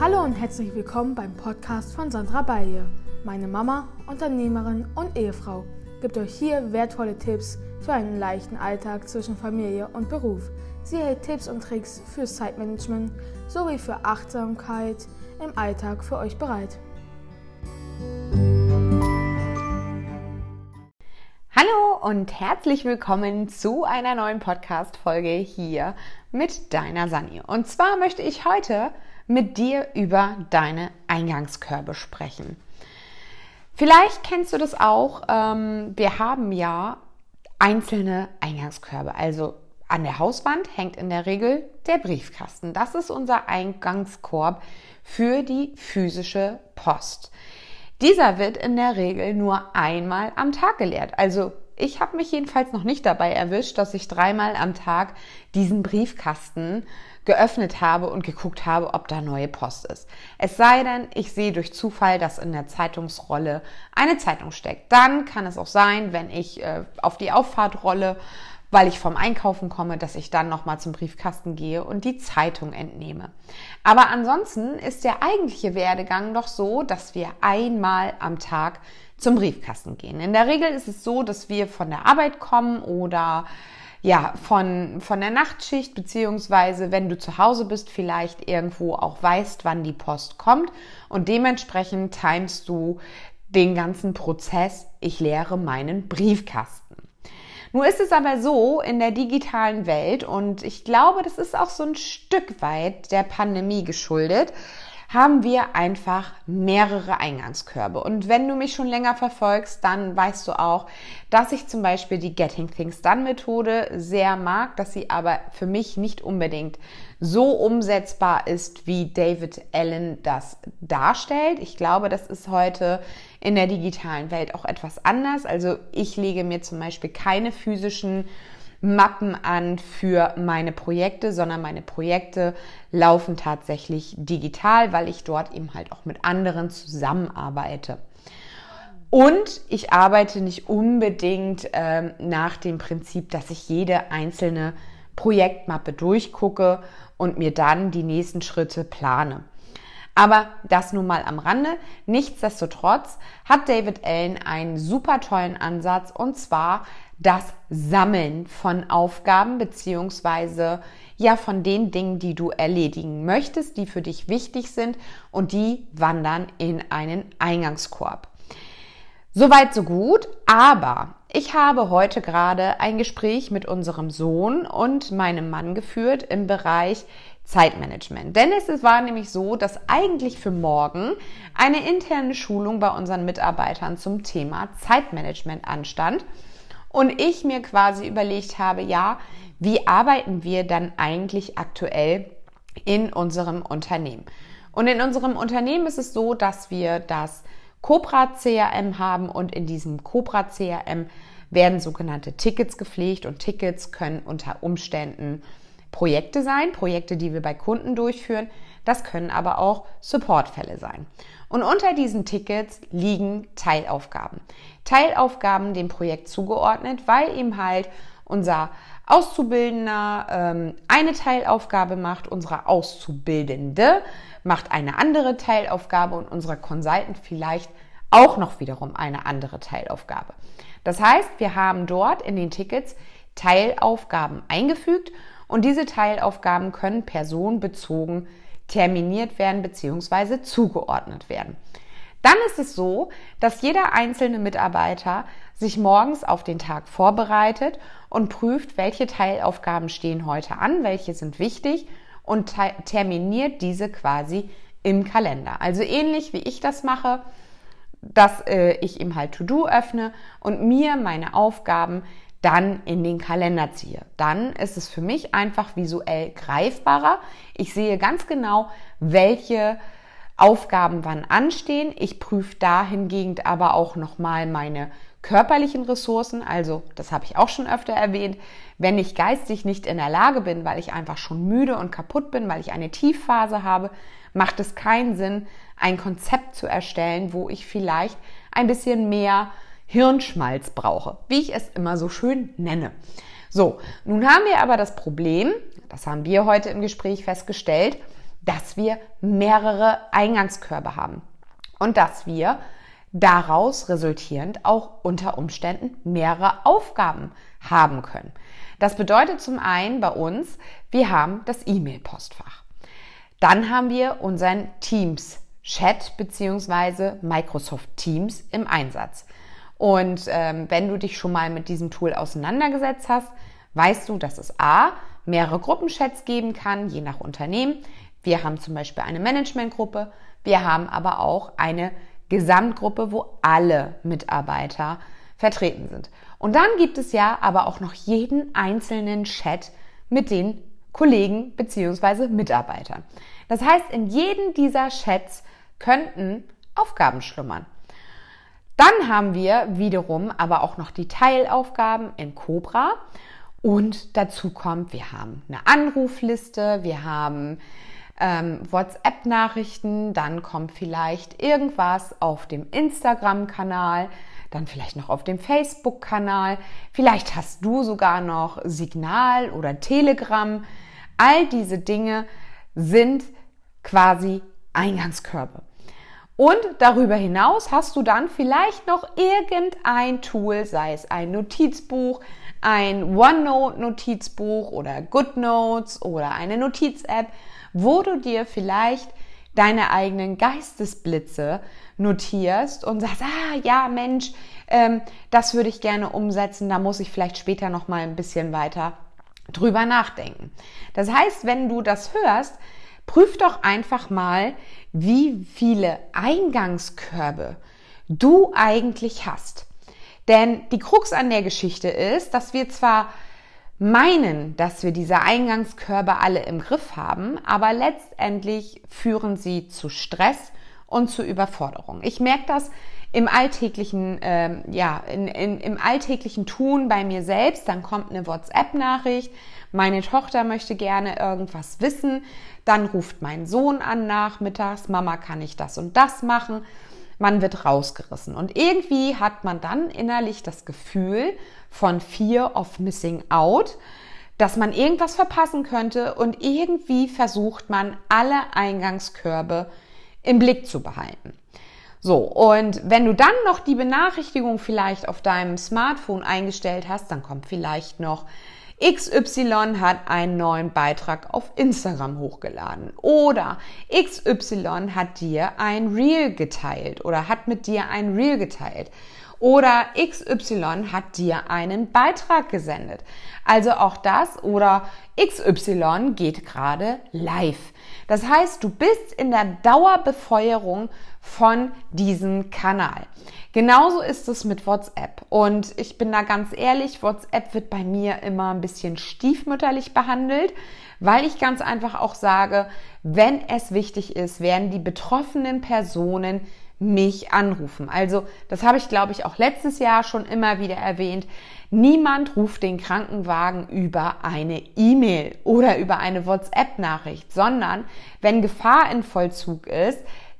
Hallo und herzlich willkommen beim Podcast von Sandra Balje. Meine Mama, Unternehmerin und Ehefrau gibt euch hier wertvolle Tipps für einen leichten Alltag zwischen Familie und Beruf. Sie hält Tipps und Tricks fürs Zeitmanagement sowie für Achtsamkeit im Alltag für euch bereit. Hallo und herzlich willkommen zu einer neuen Podcast-Folge hier mit deiner Sani. Und zwar möchte ich heute mit dir über deine Eingangskörbe sprechen. Vielleicht kennst du das auch. Ähm, wir haben ja einzelne Eingangskörbe. Also an der Hauswand hängt in der Regel der Briefkasten. Das ist unser Eingangskorb für die physische Post. Dieser wird in der Regel nur einmal am Tag geleert. Also ich habe mich jedenfalls noch nicht dabei erwischt, dass ich dreimal am Tag diesen Briefkasten geöffnet habe und geguckt habe, ob da neue Post ist. Es sei denn, ich sehe durch Zufall, dass in der Zeitungsrolle eine Zeitung steckt. Dann kann es auch sein, wenn ich äh, auf die Auffahrt rolle, weil ich vom Einkaufen komme, dass ich dann nochmal zum Briefkasten gehe und die Zeitung entnehme. Aber ansonsten ist der eigentliche Werdegang doch so, dass wir einmal am Tag zum Briefkasten gehen. In der Regel ist es so, dass wir von der Arbeit kommen oder ja, von, von der Nachtschicht, beziehungsweise wenn du zu Hause bist, vielleicht irgendwo auch weißt, wann die Post kommt und dementsprechend timest du den ganzen Prozess, ich leere meinen Briefkasten. Nun ist es aber so in der digitalen Welt und ich glaube, das ist auch so ein Stück weit der Pandemie geschuldet, haben wir einfach mehrere Eingangskörbe. Und wenn du mich schon länger verfolgst, dann weißt du auch, dass ich zum Beispiel die Getting Things Done Methode sehr mag, dass sie aber für mich nicht unbedingt so umsetzbar ist, wie David Allen das darstellt. Ich glaube, das ist heute in der digitalen Welt auch etwas anders. Also ich lege mir zum Beispiel keine physischen Mappen an für meine Projekte, sondern meine Projekte laufen tatsächlich digital, weil ich dort eben halt auch mit anderen zusammenarbeite. Und ich arbeite nicht unbedingt ähm, nach dem Prinzip, dass ich jede einzelne Projektmappe durchgucke und mir dann die nächsten Schritte plane. Aber das nun mal am Rande. Nichtsdestotrotz hat David Allen einen super tollen Ansatz und zwar das Sammeln von Aufgaben beziehungsweise ja von den Dingen, die du erledigen möchtest, die für dich wichtig sind und die wandern in einen Eingangskorb. Soweit so gut, aber ich habe heute gerade ein Gespräch mit unserem Sohn und meinem Mann geführt im Bereich Zeitmanagement. Denn es war nämlich so, dass eigentlich für morgen eine interne Schulung bei unseren Mitarbeitern zum Thema Zeitmanagement anstand und ich mir quasi überlegt habe, ja, wie arbeiten wir dann eigentlich aktuell in unserem Unternehmen? Und in unserem Unternehmen ist es so, dass wir das Cobra CRM haben und in diesem Cobra CRM werden sogenannte Tickets gepflegt und Tickets können unter Umständen Projekte sein, Projekte, die wir bei Kunden durchführen. Das können aber auch Supportfälle sein. Und unter diesen Tickets liegen Teilaufgaben. Teilaufgaben dem Projekt zugeordnet, weil eben halt unser Auszubildender ähm, eine Teilaufgabe macht, unsere Auszubildende macht eine andere Teilaufgabe und unser Consultant vielleicht auch noch wiederum eine andere Teilaufgabe. Das heißt, wir haben dort in den Tickets Teilaufgaben eingefügt und diese Teilaufgaben können personenbezogen terminiert werden bzw. zugeordnet werden. Dann ist es so, dass jeder einzelne Mitarbeiter sich morgens auf den Tag vorbereitet und prüft, welche Teilaufgaben stehen heute an, welche sind wichtig und terminiert diese quasi im Kalender. Also ähnlich wie ich das mache, dass äh, ich eben halt To-Do öffne und mir meine Aufgaben dann in den Kalender ziehe. Dann ist es für mich einfach visuell greifbarer. Ich sehe ganz genau, welche Aufgaben wann anstehen. Ich prüfe dahingehend aber auch nochmal meine körperlichen Ressourcen. Also, das habe ich auch schon öfter erwähnt. Wenn ich geistig nicht in der Lage bin, weil ich einfach schon müde und kaputt bin, weil ich eine Tiefphase habe, macht es keinen Sinn, ein Konzept zu erstellen, wo ich vielleicht ein bisschen mehr Hirnschmalz brauche, wie ich es immer so schön nenne. So, nun haben wir aber das Problem, das haben wir heute im Gespräch festgestellt, dass wir mehrere Eingangskörbe haben und dass wir daraus resultierend auch unter Umständen mehrere Aufgaben haben können. Das bedeutet zum einen bei uns, wir haben das E-Mail-Postfach. Dann haben wir unseren Teams Chat beziehungsweise Microsoft Teams im Einsatz. Und ähm, wenn du dich schon mal mit diesem Tool auseinandergesetzt hast, weißt du, dass es A, mehrere Gruppenchats geben kann, je nach Unternehmen. Wir haben zum Beispiel eine Managementgruppe, wir haben aber auch eine Gesamtgruppe, wo alle Mitarbeiter vertreten sind. Und dann gibt es ja aber auch noch jeden einzelnen Chat mit den Kollegen beziehungsweise Mitarbeitern. Das heißt, in jedem dieser Chats könnten Aufgaben schlummern. Dann haben wir wiederum aber auch noch die Teilaufgaben in Cobra. Und dazu kommt, wir haben eine Anrufliste, wir haben ähm, WhatsApp-Nachrichten, dann kommt vielleicht irgendwas auf dem Instagram-Kanal, dann vielleicht noch auf dem Facebook-Kanal, vielleicht hast du sogar noch Signal oder Telegram. All diese Dinge sind quasi Eingangskörbe. Und darüber hinaus hast du dann vielleicht noch irgendein Tool, sei es ein Notizbuch, ein OneNote-Notizbuch oder GoodNotes oder eine Notiz-App, wo du dir vielleicht deine eigenen Geistesblitze notierst und sagst, ah ja Mensch, ähm, das würde ich gerne umsetzen, da muss ich vielleicht später noch mal ein bisschen weiter drüber nachdenken. Das heißt, wenn du das hörst, prüf doch einfach mal, wie viele Eingangskörbe du eigentlich hast. Denn die Krux an der Geschichte ist, dass wir zwar meinen, dass wir diese Eingangskörbe alle im Griff haben, aber letztendlich führen sie zu Stress und zu Überforderung. Ich merke das im alltäglichen, ähm, ja, in, in, im alltäglichen Tun bei mir selbst. Dann kommt eine WhatsApp-Nachricht, meine Tochter möchte gerne irgendwas wissen, dann ruft mein Sohn an nachmittags, Mama, kann ich das und das machen? Man wird rausgerissen. Und irgendwie hat man dann innerlich das Gefühl von Fear of Missing Out, dass man irgendwas verpassen könnte und irgendwie versucht man alle Eingangskörbe im Blick zu behalten. So, und wenn du dann noch die Benachrichtigung vielleicht auf deinem Smartphone eingestellt hast, dann kommt vielleicht noch XY hat einen neuen Beitrag auf Instagram hochgeladen oder XY hat dir ein Reel geteilt oder hat mit dir ein Reel geteilt oder XY hat dir einen Beitrag gesendet. Also auch das oder XY geht gerade live. Das heißt, du bist in der Dauerbefeuerung von diesem Kanal. Genauso ist es mit WhatsApp. Und ich bin da ganz ehrlich, WhatsApp wird bei mir immer ein bisschen stiefmütterlich behandelt, weil ich ganz einfach auch sage, wenn es wichtig ist, werden die betroffenen Personen mich anrufen. Also das habe ich, glaube ich, auch letztes Jahr schon immer wieder erwähnt. Niemand ruft den Krankenwagen über eine E-Mail oder über eine WhatsApp-Nachricht, sondern wenn Gefahr in Vollzug ist,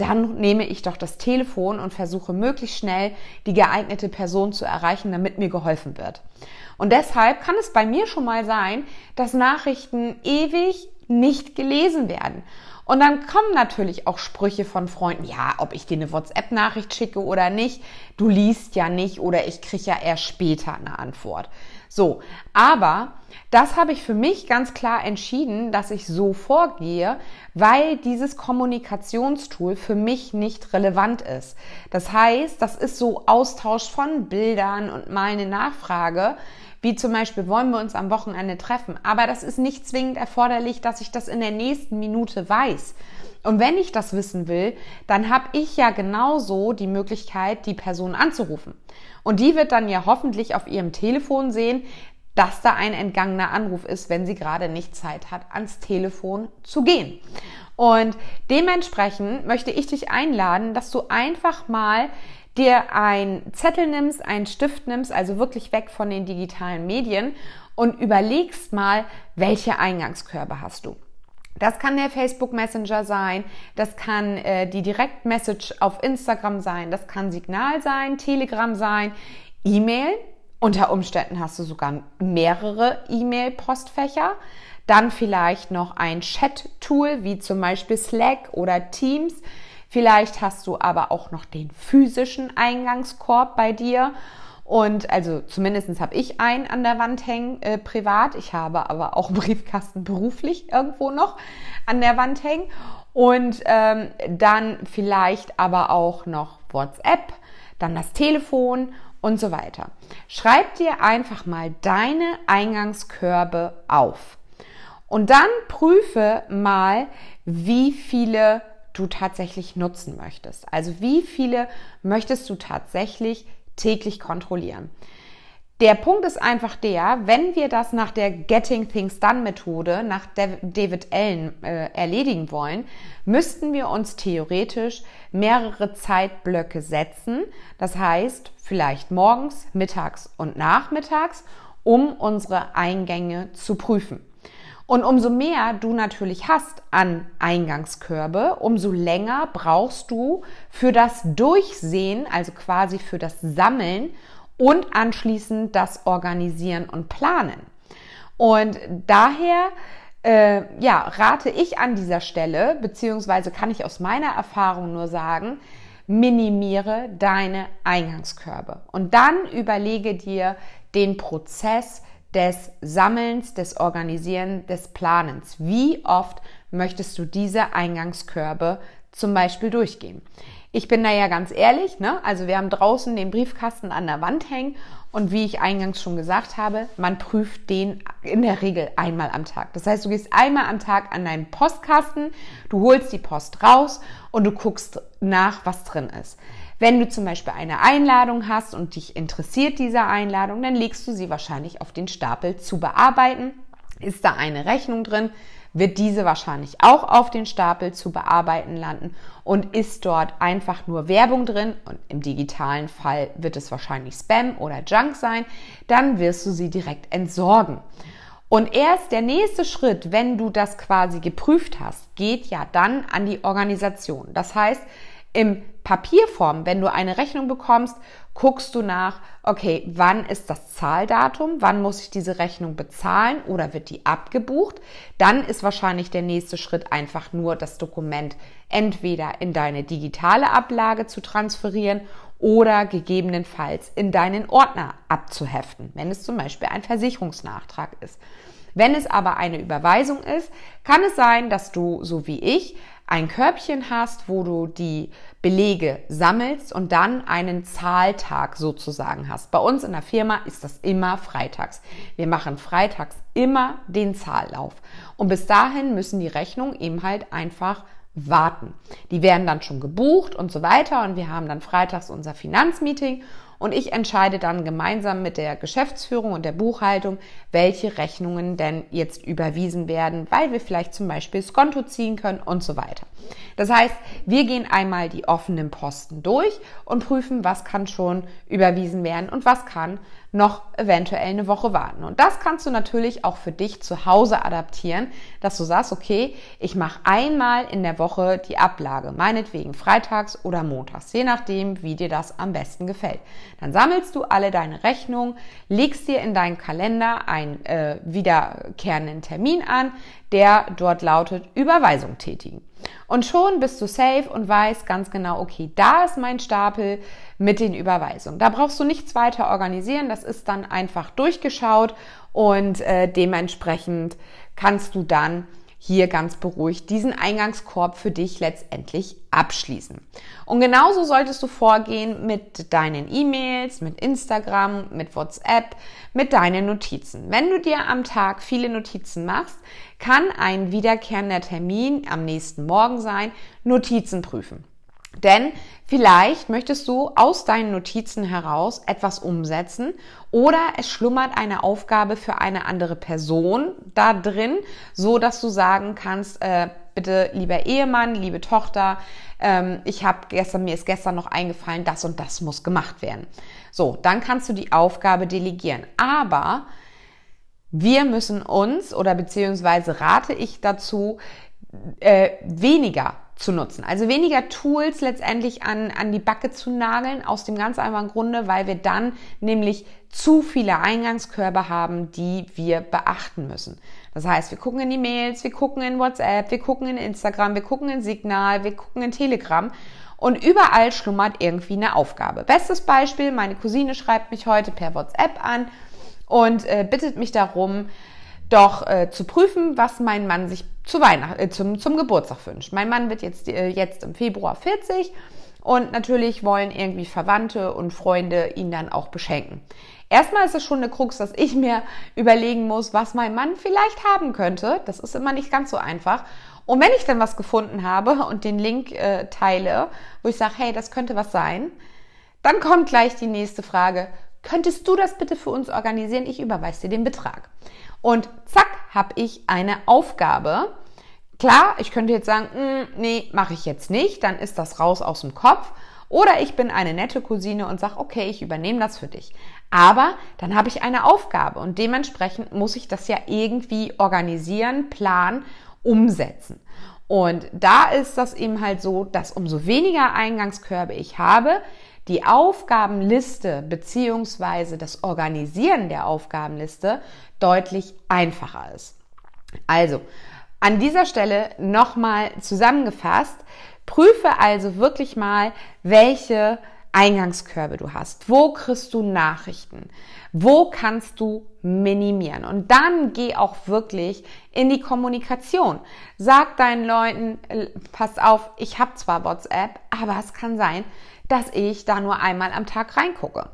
dann nehme ich doch das Telefon und versuche möglichst schnell die geeignete Person zu erreichen, damit mir geholfen wird. Und deshalb kann es bei mir schon mal sein, dass Nachrichten ewig nicht gelesen werden. Und dann kommen natürlich auch Sprüche von Freunden, ja, ob ich dir eine WhatsApp-Nachricht schicke oder nicht, du liest ja nicht oder ich kriege ja erst später eine Antwort. So, aber das habe ich für mich ganz klar entschieden, dass ich so vorgehe, weil dieses Kommunikationstool für mich nicht relevant ist. Das heißt, das ist so Austausch von Bildern und mal eine Nachfrage wie zum Beispiel wollen wir uns am Wochenende treffen. Aber das ist nicht zwingend erforderlich, dass ich das in der nächsten Minute weiß. Und wenn ich das wissen will, dann habe ich ja genauso die Möglichkeit, die Person anzurufen. Und die wird dann ja hoffentlich auf ihrem Telefon sehen, dass da ein entgangener Anruf ist, wenn sie gerade nicht Zeit hat, ans Telefon zu gehen. Und dementsprechend möchte ich dich einladen, dass du einfach mal dir einen Zettel nimmst, einen Stift nimmst, also wirklich weg von den digitalen Medien und überlegst mal, welche Eingangskörbe hast du. Das kann der Facebook Messenger sein, das kann äh, die Direktmessage auf Instagram sein, das kann Signal sein, Telegram sein, E-Mail. Unter Umständen hast du sogar mehrere E-Mail-Postfächer. Dann vielleicht noch ein Chat-Tool wie zum Beispiel Slack oder Teams. Vielleicht hast du aber auch noch den physischen Eingangskorb bei dir. Und also zumindest habe ich einen an der Wand hängen, äh, privat. Ich habe aber auch Briefkasten beruflich irgendwo noch an der Wand hängen. Und ähm, dann vielleicht aber auch noch WhatsApp, dann das Telefon und so weiter. Schreib dir einfach mal deine Eingangskörbe auf. Und dann prüfe mal, wie viele du tatsächlich nutzen möchtest. Also wie viele möchtest du tatsächlich täglich kontrollieren. Der Punkt ist einfach der, wenn wir das nach der Getting Things Done Methode, nach David Allen äh, erledigen wollen, müssten wir uns theoretisch mehrere Zeitblöcke setzen. Das heißt, vielleicht morgens, mittags und nachmittags, um unsere Eingänge zu prüfen. Und umso mehr du natürlich hast an Eingangskörbe, umso länger brauchst du für das Durchsehen, also quasi für das Sammeln und anschließend das Organisieren und Planen. Und daher äh, ja, rate ich an dieser Stelle, beziehungsweise kann ich aus meiner Erfahrung nur sagen, minimiere deine Eingangskörbe und dann überlege dir den Prozess, des Sammelns, des Organisieren, des Planens. Wie oft möchtest du diese Eingangskörbe zum Beispiel durchgehen? Ich bin da ja ganz ehrlich, ne? Also wir haben draußen den Briefkasten an der Wand hängen und wie ich eingangs schon gesagt habe, man prüft den in der Regel einmal am Tag. Das heißt, du gehst einmal am Tag an deinen Postkasten, du holst die Post raus und du guckst nach, was drin ist. Wenn du zum Beispiel eine Einladung hast und dich interessiert diese Einladung, dann legst du sie wahrscheinlich auf den Stapel zu bearbeiten. Ist da eine Rechnung drin, wird diese wahrscheinlich auch auf den Stapel zu bearbeiten landen und ist dort einfach nur Werbung drin und im digitalen Fall wird es wahrscheinlich Spam oder Junk sein, dann wirst du sie direkt entsorgen. Und erst der nächste Schritt, wenn du das quasi geprüft hast, geht ja dann an die Organisation. Das heißt, im Papierform, wenn du eine Rechnung bekommst, guckst du nach, okay, wann ist das Zahldatum, wann muss ich diese Rechnung bezahlen oder wird die abgebucht? Dann ist wahrscheinlich der nächste Schritt einfach nur das Dokument entweder in deine digitale Ablage zu transferieren oder gegebenenfalls in deinen Ordner abzuheften, wenn es zum Beispiel ein Versicherungsnachtrag ist. Wenn es aber eine Überweisung ist, kann es sein, dass du, so wie ich, ein Körbchen hast, wo du die Belege sammelst und dann einen Zahltag sozusagen hast. Bei uns in der Firma ist das immer freitags. Wir machen freitags immer den Zahllauf. Und bis dahin müssen die Rechnungen eben halt einfach warten. Die werden dann schon gebucht und so weiter und wir haben dann freitags unser Finanzmeeting und ich entscheide dann gemeinsam mit der Geschäftsführung und der Buchhaltung, welche Rechnungen denn jetzt überwiesen werden, weil wir vielleicht zum Beispiel das Konto ziehen können und so weiter. Das heißt, wir gehen einmal die offenen Posten durch und prüfen, was kann schon überwiesen werden und was kann noch eventuell eine Woche warten. Und das kannst du natürlich auch für dich zu Hause adaptieren, dass du sagst, okay, ich mache einmal in der Woche die Ablage, meinetwegen freitags oder montags, je nachdem, wie dir das am besten gefällt. Dann sammelst du alle deine Rechnungen, legst dir in deinen Kalender einen äh, wiederkehrenden Termin an, der dort lautet Überweisung tätigen. Und schon bist du safe und weißt ganz genau, okay, da ist mein Stapel mit den Überweisungen. Da brauchst du nichts weiter organisieren, das ist dann einfach durchgeschaut und äh, dementsprechend kannst du dann hier ganz beruhigt diesen Eingangskorb für dich letztendlich abschließen. Und genauso solltest du vorgehen mit deinen E-Mails, mit Instagram, mit WhatsApp, mit deinen Notizen. Wenn du dir am Tag viele Notizen machst, kann ein wiederkehrender Termin am nächsten Morgen sein, Notizen prüfen. Denn vielleicht möchtest du aus deinen Notizen heraus etwas umsetzen oder es schlummert eine Aufgabe für eine andere Person da drin, so dass du sagen kannst, äh, bitte lieber Ehemann, liebe Tochter, ähm, ich habe gestern mir ist gestern noch eingefallen, das und das muss gemacht werden. So, dann kannst du die Aufgabe delegieren. Aber wir müssen uns oder beziehungsweise rate ich dazu, äh, weniger zu nutzen. Also weniger Tools letztendlich an, an die Backe zu nageln, aus dem ganz einfachen Grunde, weil wir dann nämlich zu viele Eingangskörbe haben, die wir beachten müssen. Das heißt, wir gucken in die Mails, wir gucken in WhatsApp, wir gucken in Instagram, wir gucken in Signal, wir gucken in Telegram und überall schlummert irgendwie eine Aufgabe. Bestes Beispiel, meine Cousine schreibt mich heute per WhatsApp an und äh, bittet mich darum, doch äh, zu prüfen, was mein Mann sich zu Weihnachten, äh, zum, zum Geburtstag wünscht. Mein Mann wird jetzt, äh, jetzt im Februar 40 und natürlich wollen irgendwie Verwandte und Freunde ihn dann auch beschenken. Erstmal ist es schon eine Krux, dass ich mir überlegen muss, was mein Mann vielleicht haben könnte. Das ist immer nicht ganz so einfach. Und wenn ich dann was gefunden habe und den Link äh, teile, wo ich sage, hey, das könnte was sein, dann kommt gleich die nächste Frage. Könntest du das bitte für uns organisieren? Ich überweise dir den Betrag. Und zack, habe ich eine Aufgabe. Klar, ich könnte jetzt sagen, mm, nee, mache ich jetzt nicht, dann ist das raus aus dem Kopf. Oder ich bin eine nette Cousine und sage, okay, ich übernehme das für dich. Aber dann habe ich eine Aufgabe und dementsprechend muss ich das ja irgendwie organisieren, planen, umsetzen. Und da ist das eben halt so, dass umso weniger Eingangskörbe ich habe, die Aufgabenliste beziehungsweise das Organisieren der Aufgabenliste deutlich einfacher ist. Also, an dieser Stelle nochmal zusammengefasst, prüfe also wirklich mal, welche Eingangskörbe du hast. Wo kriegst du Nachrichten? Wo kannst du minimieren? Und dann geh auch wirklich in die Kommunikation. Sag deinen Leuten, äh, pass auf, ich habe zwar WhatsApp, aber es kann sein, dass ich da nur einmal am Tag reingucke.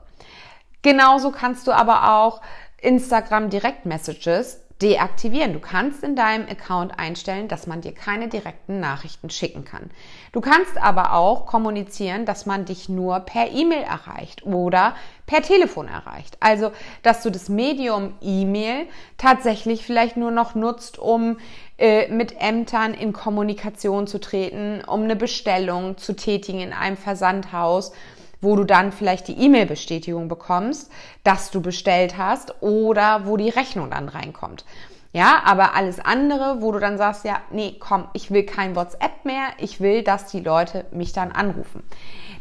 Genauso kannst du aber auch Instagram Direct Messages deaktivieren. Du kannst in deinem Account einstellen, dass man dir keine direkten Nachrichten schicken kann. Du kannst aber auch kommunizieren, dass man dich nur per E-Mail erreicht oder per Telefon erreicht. Also, dass du das Medium E-Mail tatsächlich vielleicht nur noch nutzt, um äh, mit Ämtern in Kommunikation zu treten, um eine Bestellung zu tätigen in einem Versandhaus wo du dann vielleicht die E-Mail-Bestätigung bekommst, dass du bestellt hast oder wo die Rechnung dann reinkommt. Ja, aber alles andere, wo du dann sagst, ja, nee, komm, ich will kein WhatsApp mehr, ich will, dass die Leute mich dann anrufen.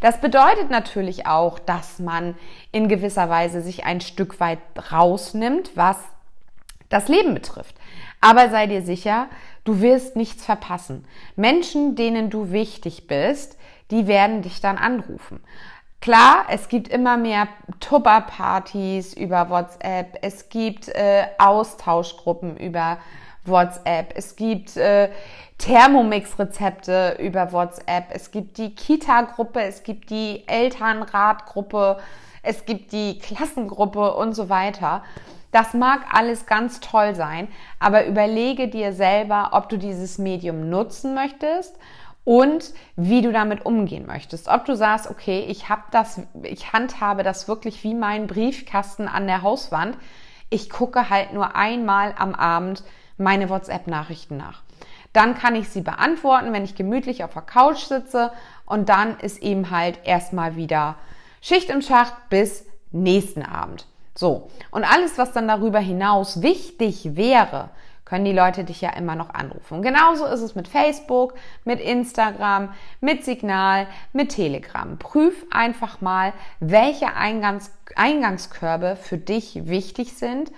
Das bedeutet natürlich auch, dass man in gewisser Weise sich ein Stück weit rausnimmt, was das Leben betrifft. Aber sei dir sicher, du wirst nichts verpassen. Menschen, denen du wichtig bist, die werden dich dann anrufen. Klar, es gibt immer mehr Tupper-Partys über WhatsApp, es gibt äh, Austauschgruppen über WhatsApp, es gibt äh, Thermomix-Rezepte über WhatsApp, es gibt die Kita-Gruppe, es gibt die Elternratgruppe, es gibt die Klassengruppe und so weiter. Das mag alles ganz toll sein, aber überlege dir selber, ob du dieses Medium nutzen möchtest und wie du damit umgehen möchtest. Ob du sagst, okay, ich habe das, ich handhabe das wirklich wie mein Briefkasten an der Hauswand. Ich gucke halt nur einmal am Abend meine WhatsApp-Nachrichten nach. Dann kann ich sie beantworten, wenn ich gemütlich auf der Couch sitze und dann ist eben halt erstmal wieder Schicht im Schacht bis nächsten Abend. So. Und alles, was dann darüber hinaus wichtig wäre, können die Leute dich ja immer noch anrufen. Genauso ist es mit Facebook, mit Instagram, mit Signal, mit Telegram. Prüf einfach mal, welche Eingangs Eingangskörbe für dich wichtig sind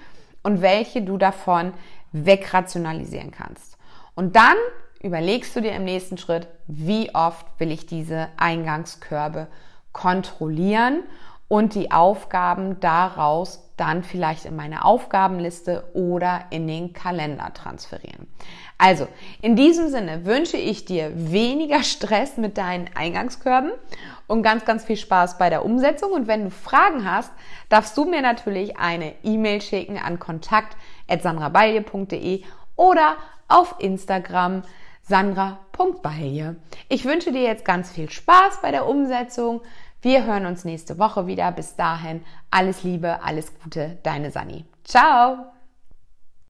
und welche du davon wegrationalisieren kannst. Und dann überlegst du dir im nächsten Schritt, wie oft will ich diese Eingangskörbe kontrollieren und die Aufgaben daraus dann vielleicht in meine Aufgabenliste oder in den Kalender transferieren. Also, in diesem Sinne wünsche ich dir weniger Stress mit deinen Eingangskörben und ganz, ganz viel Spaß bei der Umsetzung. Und wenn du Fragen hast, darfst du mir natürlich eine E-Mail schicken an kontakt.sandrabalje.de oder auf Instagram sandra.balje. Ich wünsche dir jetzt ganz viel Spaß bei der Umsetzung. Wir hören uns nächste Woche wieder. Bis dahin alles Liebe, alles Gute, deine Sani. Ciao!